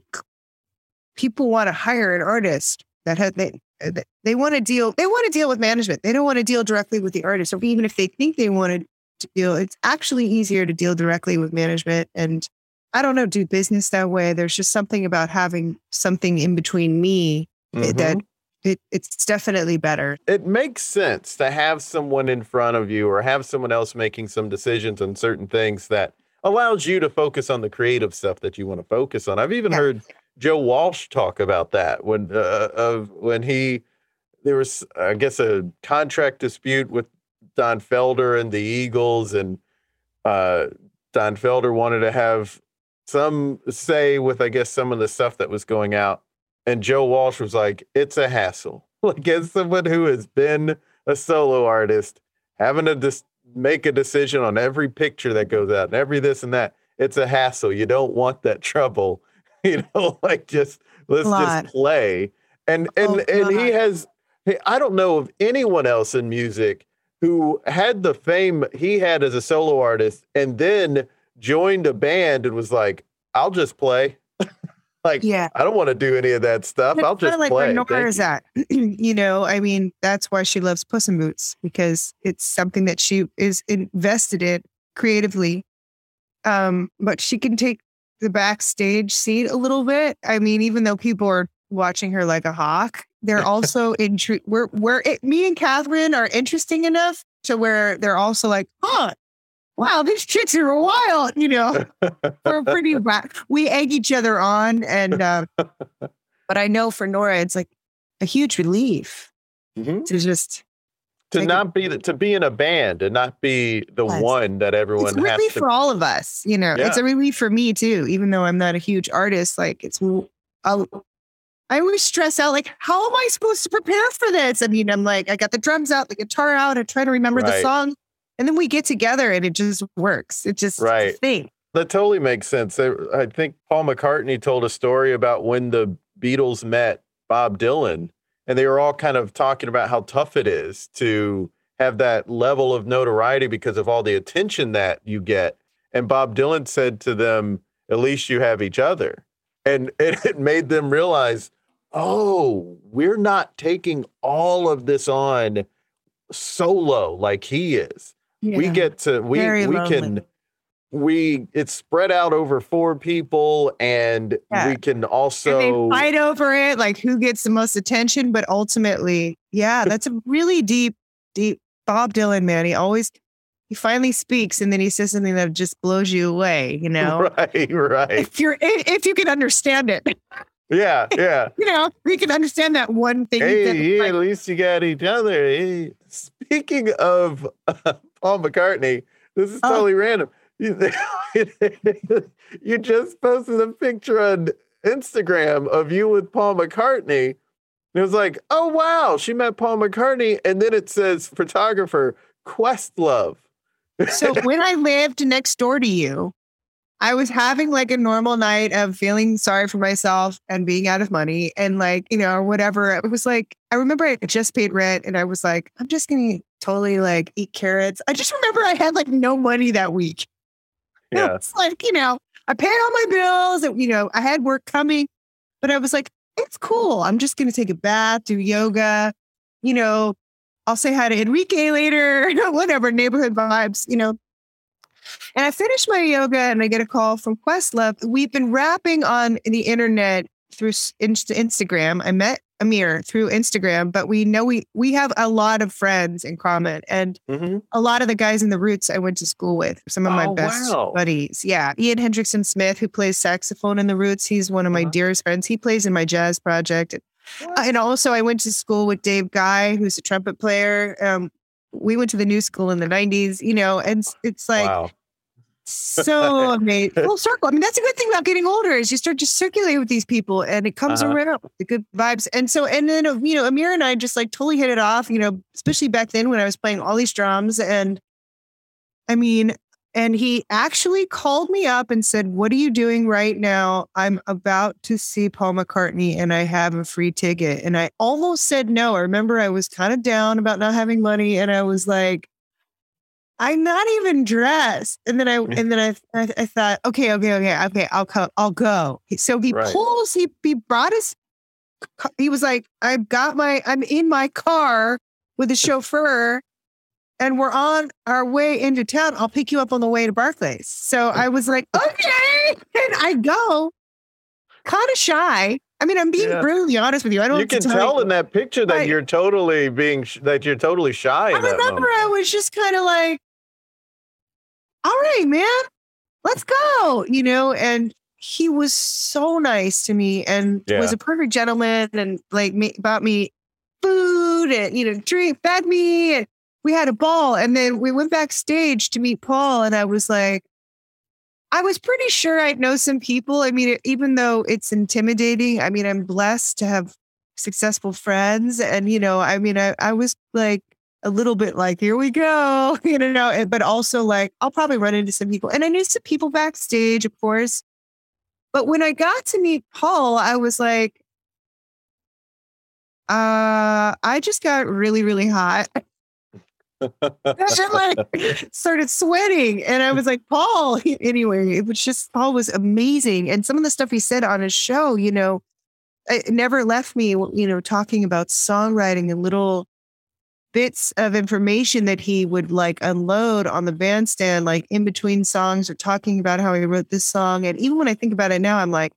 people want to hire an artist that had they they want to deal they want to deal with management. They don't want to deal directly with the artist, or even if they think they wanted to deal, it's actually easier to deal directly with management and. I don't know, do business that way. There's just something about having something in between me Mhm. that it, it's definitely better. it makes sense to have someone in front of you or have someone else making some decisions on certain things that allows you to focus on the creative stuff that you want to focus on. I've even Yeah. heard Joe Walsh talk about that when uh, of when he there was I guess a contract dispute with Don Felder and the Eagles and uh, Don Felder wanted to have some say with I guess some of the stuff that was going out and Joe Walsh was like, it's a hassle. Like, as someone who has been a solo artist, having to just make a decision on every picture that goes out and every this and that, it's a hassle. You don't want that trouble. You know, like just let's just play. And and Oh, and he has I don't know of anyone else in music who had the fame he had as a solo artist and then joined a band and was like, I'll just play. like Yeah. I don't want to do any of that stuff. It's I'll just like play. where is you. at. you know, I mean, that's why she loves Puss in Boots because it's something that she is invested in creatively. Um, but she can take the backstage seat a little bit. I mean, even though people are watching her like a hawk, they're also intrigued. we're we're it, me and Catherine are interesting enough to where they're also like, huh, wow, these chicks are wild, you know. we're pretty we egg each other on and uh, but i know for norah it's like a huge relief Mhm. to just To Take a- not be the, to be in a band and not be the one that everyone it's a has relief to. for all of us you know it's a relief for me too even though i'm not a huge artist like it's i I always stress out like how am i supposed to prepare for this i mean i'm like i got the drums out the guitar out i try to remember the song and then we get together and it just works it just Right. thing That totally makes sense. I think Paul McCartney told a story about when the Beatles met Bob Dylan, and they were all kind of talking about how tough it is to have that level of notoriety because of all the attention that you get. And Bob Dylan said to them, "At least you have each other," and it made them realize, "Oh, we're not taking all of this on solo like he is." We get to we Very we lonely. can we it's spread out over four people and Yeah. we can also they fight over it, like who gets the most attention. But ultimately, yeah, that's a really deep, deep Bob Dylan man. He always he finally speaks, and then he says something that just blows you away. You know, right right if you're if if you can understand it, yeah yeah you know, we can understand that one thing. hey yeah, like, at least you got each other Hey, speaking of paul mccartney this is Oh. totally random you, you just posted a picture on instagram of you with paul mccartney And it was like, oh wow, she met Paul McCartney, and then it says photographer Questlove. So when I lived next door to you, I was having like a normal night of feeling sorry for myself and being out of money and like, you know, whatever. It was like, I remember I just paid rent and I was like, I'm just going to totally like eat carrots. I just remember I had like no money that week. Yeah. It's like, you know, I paid all my bills and, you know, I had work coming, but I was like, it's cool. I'm just going to take a bath, do yoga, you know, I'll say hi to Enrique later, you know, whatever, neighborhood vibes, you know. And I finish my yoga and I get a call from Questlove. We've been rapping on the internet through Instagram. I met Ahmir through Instagram, but we know we we have a lot of friends in common, and mm-hmm. a lot of the guys in the Roots I went to school with. Some of my oh, best wow. buddies. Yeah, Ian Hendrickson Smith, who plays saxophone in the Roots. He's one of my uh-huh. dearest friends. He plays in my jazz project. Uh, and also, I went to school with Dave Guy, who's a trumpet player. Um, we went to the new school in the 90s, you know, and it's like wow so amazing. Full circle. I mean, that's a good thing about getting older is you start to circulate with these people and it comes uh-huh. around the good vibes. And so, and then, you know, Ahmir and I just like totally hit it off, you know, especially back then when I was playing all these drums. And I mean, and he actually called me up and said, What are you doing right now? I'm about to see Paul McCartney and I have a free ticket. And I almost said no. I remember I was kind of down about not having money. And I was like, I'm not even dressed. And then I mm. and then I, I, I thought, okay, okay, okay, okay, I'll come, I'll go. So he right. pulls, he he brought his he was like, I've got my I'm in my car with the chauffeur and we're on our way into town. I'll pick you up on the way to Barclays. So I was like, okay. And I go, kind of shy. I mean, I'm being yeah. brutally honest with you. I don't. You can tell, tell in that picture that I, you're totally being that you're totally shy. I remember I was just kind of like, all right, man, let's go, you know, and he was so nice to me and yeah. was a perfect gentleman and like me, bought me food and, you know, drink, fed me. And we had a ball. And then we went backstage to meet Paul. And I was like, I was pretty sure I'd know some people. I mean, even though it's intimidating, I mean, I'm blessed to have successful friends. And, you know, I mean, I, I was like, a little bit like, here we go, you know, but also like, I'll probably run into some people. And I knew some people backstage, of course. But when I got to meet Paul, I was like, uh, I just got really, really hot. I like started sweating and I was like, Paul, anyway, it was just, Paul was amazing. And some of the stuff he said on his show, you know, it never left me, you know, talking about songwriting and little bits of information that he would like unload on the bandstand, like in between songs or talking about how he wrote this song. And even when I think about it now, I'm like,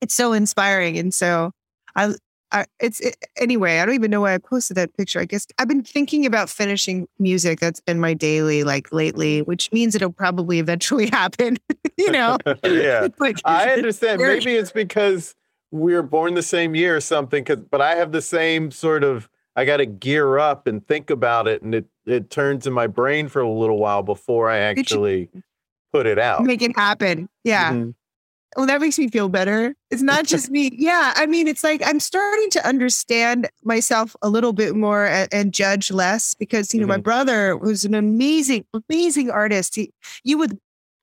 it's so inspiring. And so I, I it's it, anyway, I don't even know why I posted that picture. I guess I've been thinking about finishing music. That's been my daily like lately, which means it'll probably eventually happen, you know? yeah. like, I understand. Maybe it's because we were born the same year or something. Cause, but I have the same sort of, I got to gear up and think about it, and it it turns in my brain for a little while before I actually put it out. Make it happen. Yeah. Mm-hmm. Well, that makes me feel better. It's not just me. Yeah. I mean, it's like I'm starting to understand myself a little bit more and, and judge less because, you know, mm-hmm. my brother was an amazing, amazing artist. He, you would,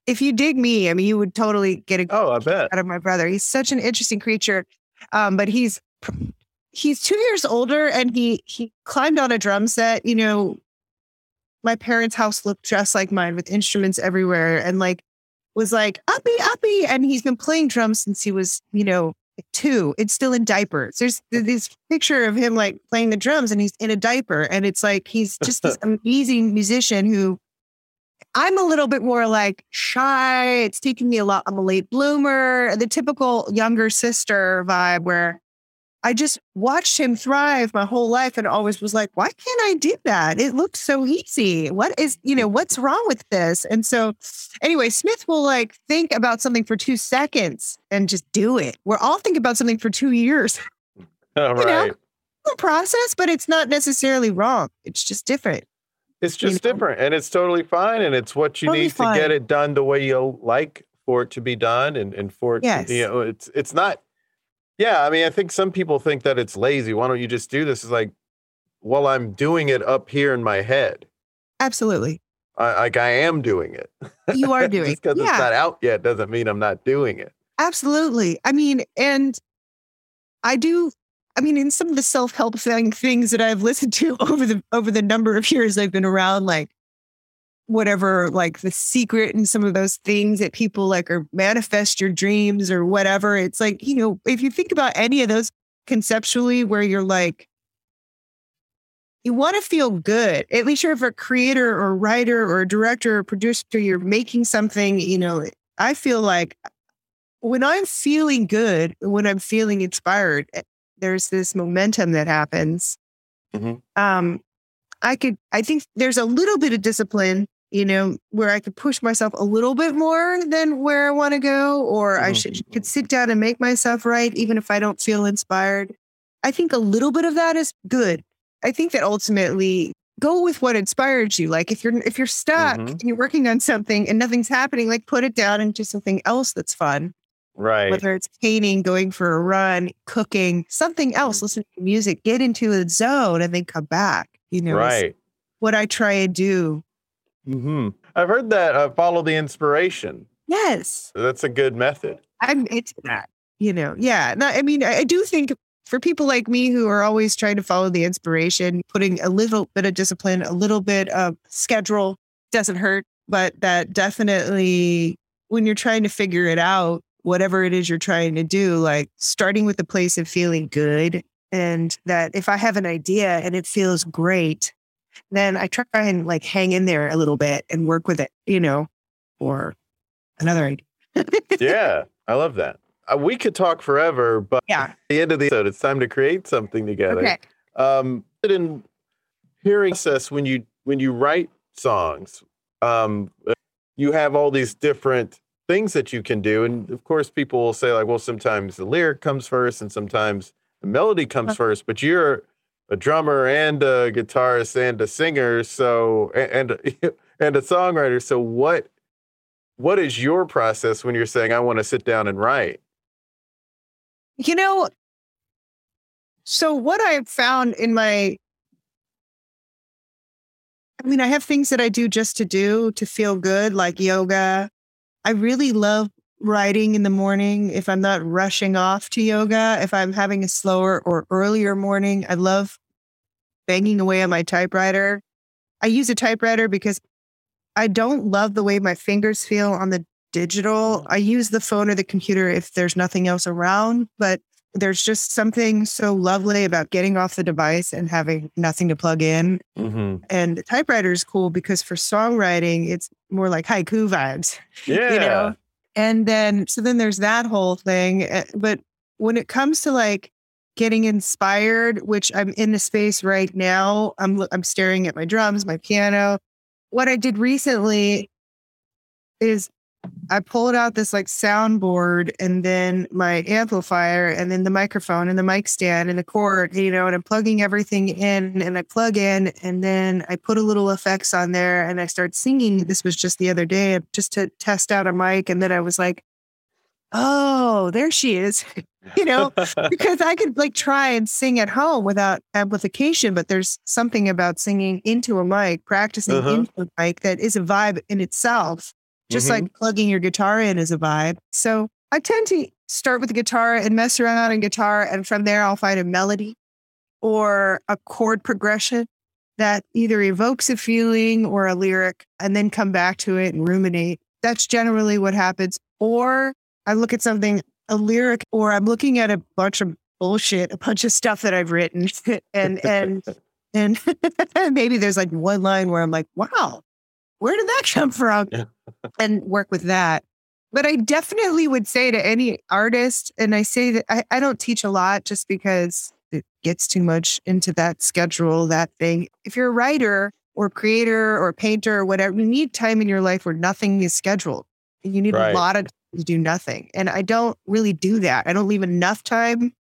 if you dig me, I mean, you would totally get a oh, I bet out of my brother. He's such an interesting creature. Um, but he's he's two years older and he he climbed on a drum set. You know, my parents' house looked just like mine with instruments everywhere and like was like uppy uppy. And he's been playing drums since he was, you know, two. It's still in diapers. There's this picture of him like playing the drums and he's in a diaper. And it's like he's just this amazing musician who I'm a little bit more like shy. It's taking me a lot. I'm a late bloomer, the typical younger sister vibe where I just watched him thrive my whole life and always was like, why can't I do that? It looks so easy. What is, you know, what's wrong with this? And so, anyway, Smith will like think about something for two seconds and just do it. We're all thinking about something for two years. All right. Know, process, but it's not necessarily wrong. It's just different. It's just you know? different and it's totally fine. And it's what you totally need fine. to get it done the way you like for it to be done and, and for it yes. to, you know, it's, it's not, yeah, I mean, I think some people think that it's lazy. Why don't you just do this? It's like, well, I'm doing it up here in my head. Absolutely. I, like I am doing it. You are doing Just because yeah. it's not out yet doesn't mean I'm not doing it. Absolutely. I mean, and I do. I mean, in some of the self-help thing, things that I've listened to over the over the number of years I've been around, like whatever, like the secret and some of those things that people like or manifest your dreams or whatever. It's like you know, if you think about any of those conceptually, where you're like, you want to feel good. At least you're a creator or writer or a director or producer. You're making something. You know, I feel like when I'm feeling good, when I'm feeling inspired, eh, there's this momentum that happens. Mhm. Um, I could, I think there's a little bit of discipline, you know, where I could push myself a little bit more than where I want to go, or I Mhm. should could sit down and make myself right, even if I don't feel inspired. I think a little bit of that is good. I think that ultimately go with what inspires you. Like if you're if you're stuck Mhm. and you're working on something and nothing's happening, like put it down and do something else that's fun Right. whether it's painting, going for a run, cooking, something Mm-hmm. else, listen to music, get into a zone and then come back. You know, right. what I try and do. Hmm I've heard that uh, follow the inspiration. Yes, That's a good method. I'm into that. You know, yeah. No, I mean, I, I do think for people like me who are always trying to follow the inspiration, putting a little bit of discipline, a little bit of schedule doesn't hurt, but that definitely, when you're trying to figure it out, whatever it is you're trying to do, like starting with the place of feeling good. And that if I have an idea and it feels great, then I try and like hang in there a little bit and work with it, you know, or another idea. Yeah, I love that. Uh, we could talk forever, but Yeah. at the end of the episode, it's time to create something together. Okay. Um, in hearing process when you when you write songs, um, you have all these different things that you can do, and of course, people will say like, well, sometimes the lyric comes first, and sometimes the melody comes Uh-huh. first. But you're a drummer and a guitarist and a singer, so and and, a songwriter. So what what is your process when you're saying I want to sit down and write? You know, so what I've found in my, I mean, I have things that I do just to do to feel good, like yoga. I really love writing in the morning if I'm not rushing off to yoga. If I'm having a slower or earlier morning, I love banging away on my typewriter. I use a typewriter because I don't love the way my fingers feel on the digital. I use the phone or the computer if there's nothing else around, but there's just something so lovely about getting off the device and having nothing to plug in. Mm-hmm. And the typewriter is cool because for songwriting, it's more like haiku vibes, Yeah, you know? And then, so then there's that whole thing. eh, But when it comes to like getting inspired, which I'm in the space right now, I'm, I'm staring at my drums, my piano. What I did recently is I pulled out this like soundboard and then my amplifier and then the microphone and the mic stand and the cord, you know, and I'm plugging everything in and I plug in and then I put a little effects on there and I start singing. This was just the other day just to test out a mic. And then I was like, oh, there she is, you know, because I could like try and sing at home without amplification, but there's something about singing into a mic, practicing Uh-huh. into a mic that is a vibe in itself just Mhm. like plugging your guitar in is a vibe. So I tend to start with the guitar and mess around on guitar. And from there, I'll find a melody or a chord progression that either evokes a feeling or a lyric and then come back to it and ruminate. That's generally what happens. Or I look at something, a lyric, or I'm looking at a bunch of bullshit, a bunch of stuff that I've written. and, and, and maybe there's like one line where I'm like, wow, where did that come from? Yeah. And work with that. But I definitely would say to any artist, and I say that I, I don't teach a lot just because it gets too much into that schedule, that thing. If you're a writer or creator or painter or whatever, you need time in your life where nothing is scheduled. You need Right. a lot of time to do nothing. And I don't really do that. I don't leave enough time.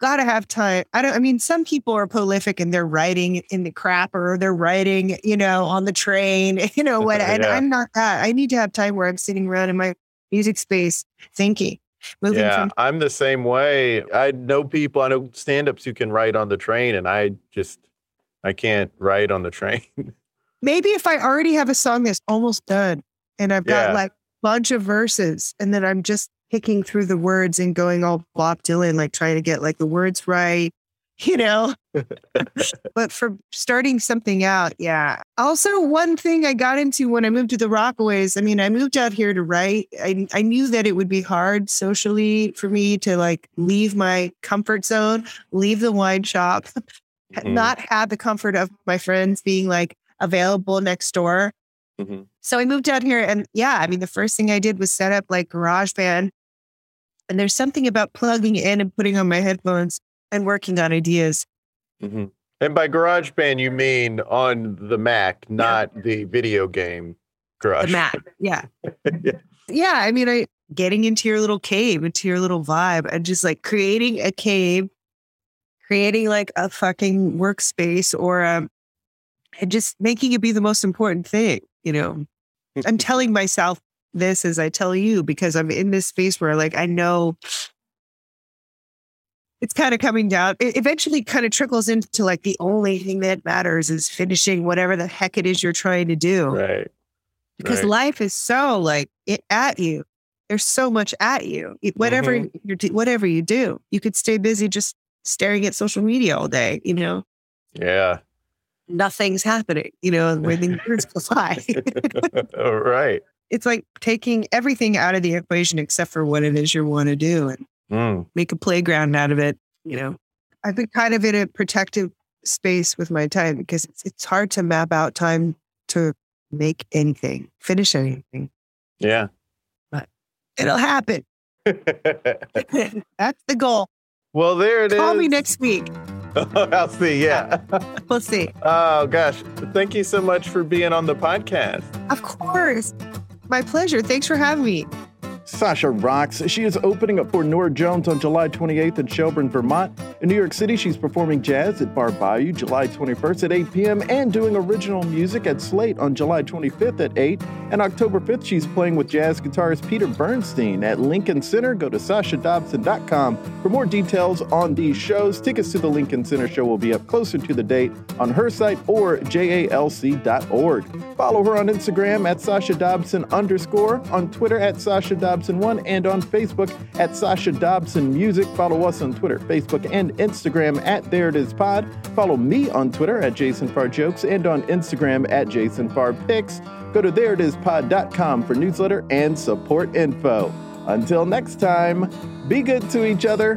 Gotta have time. I don't, I mean, some people are prolific and they're writing in the crap or they're writing, you know, on the train, you know, what, and I'm not that. I need to have time where I'm sitting around in my music space thinking, moving yeah, from, I'm the same way. I know people, I know stand ups who can write on the train, and I just, I can't write on the train. maybe if I already have a song that's almost done and I've got Yeah. like bunch of verses and then I'm just picking through the words and going all Bob Dylan, like trying to get like the words right, you know? but for starting something out, yeah. Also, one thing I got into when I moved to the Rockaways, I mean, I moved out here to write. I, I knew that it would be hard socially for me to like leave my comfort zone, leave the wine shop, Mhm. not have the comfort of my friends being like available next door. Mhm. So I moved out here and yeah, I mean, the first thing I did was set up like GarageBand. And there's something about plugging in and putting on my headphones and working on ideas. Mhm. And by GarageBand, you mean on the Mac, not the video game Garage. The Mac. Yeah. Yeah. Yeah. I mean, I getting into your little cave, into your little vibe, and just like creating a cave, creating like a fucking workspace or um and just making it be the most important thing, you know. I'm telling myself this as I tell you because I'm in this space where like I know it's kind of coming down. It eventually kind of trickles into like the only thing that matters is finishing whatever the heck it is you're trying to do Right. because right. life is so like it at you. There's so much at you. It- Whatever mm-hmm. you do, whatever you do, you could stay busy just staring at social media all day. You know, Yeah. nothing's happening. You know, where the birds go fly. All right. It's like taking everything out of the equation except for what it is you want to do and Mm. make a playground out of it. You know, I've been kind of in a protective space with my time because it's, it's hard to map out time to make anything, finish anything. Yeah. But It'll happen. That's the goal. well, there it is. Call me next week. I'll see. Yeah. We'll see. Oh gosh. Thank you so much for being on the podcast. Of course. My pleasure. Thanks for having me. Sasha rocks. She is opening up for Norah Jones on July 28th in Shelburne, Vermont. In New York City, she's performing jazz at Bar Bayeux July 21st at 8 p.m. and doing original music at Slate on July 25th at 8. And October 5th, she's playing with jazz guitarist Peter Bernstein at Lincoln Center. Go to sashadobson.com for more details on these shows. Tickets to the Lincoln Center show will be up closer to the date on her site or jalc.org. Follow her on Instagram at Sasha Dobson underscore, on Twitter at Sasha Dobson1, and on Facebook at Sasha Dobson Music. Follow us on Twitter, Facebook, and Instagram at There It Is Pod. Follow me on Twitter at Jason Farr Jokes and on Instagram at Jason Farr Picks. Go to thereitispod.com for newsletter and support info. Until next time, be good to each other.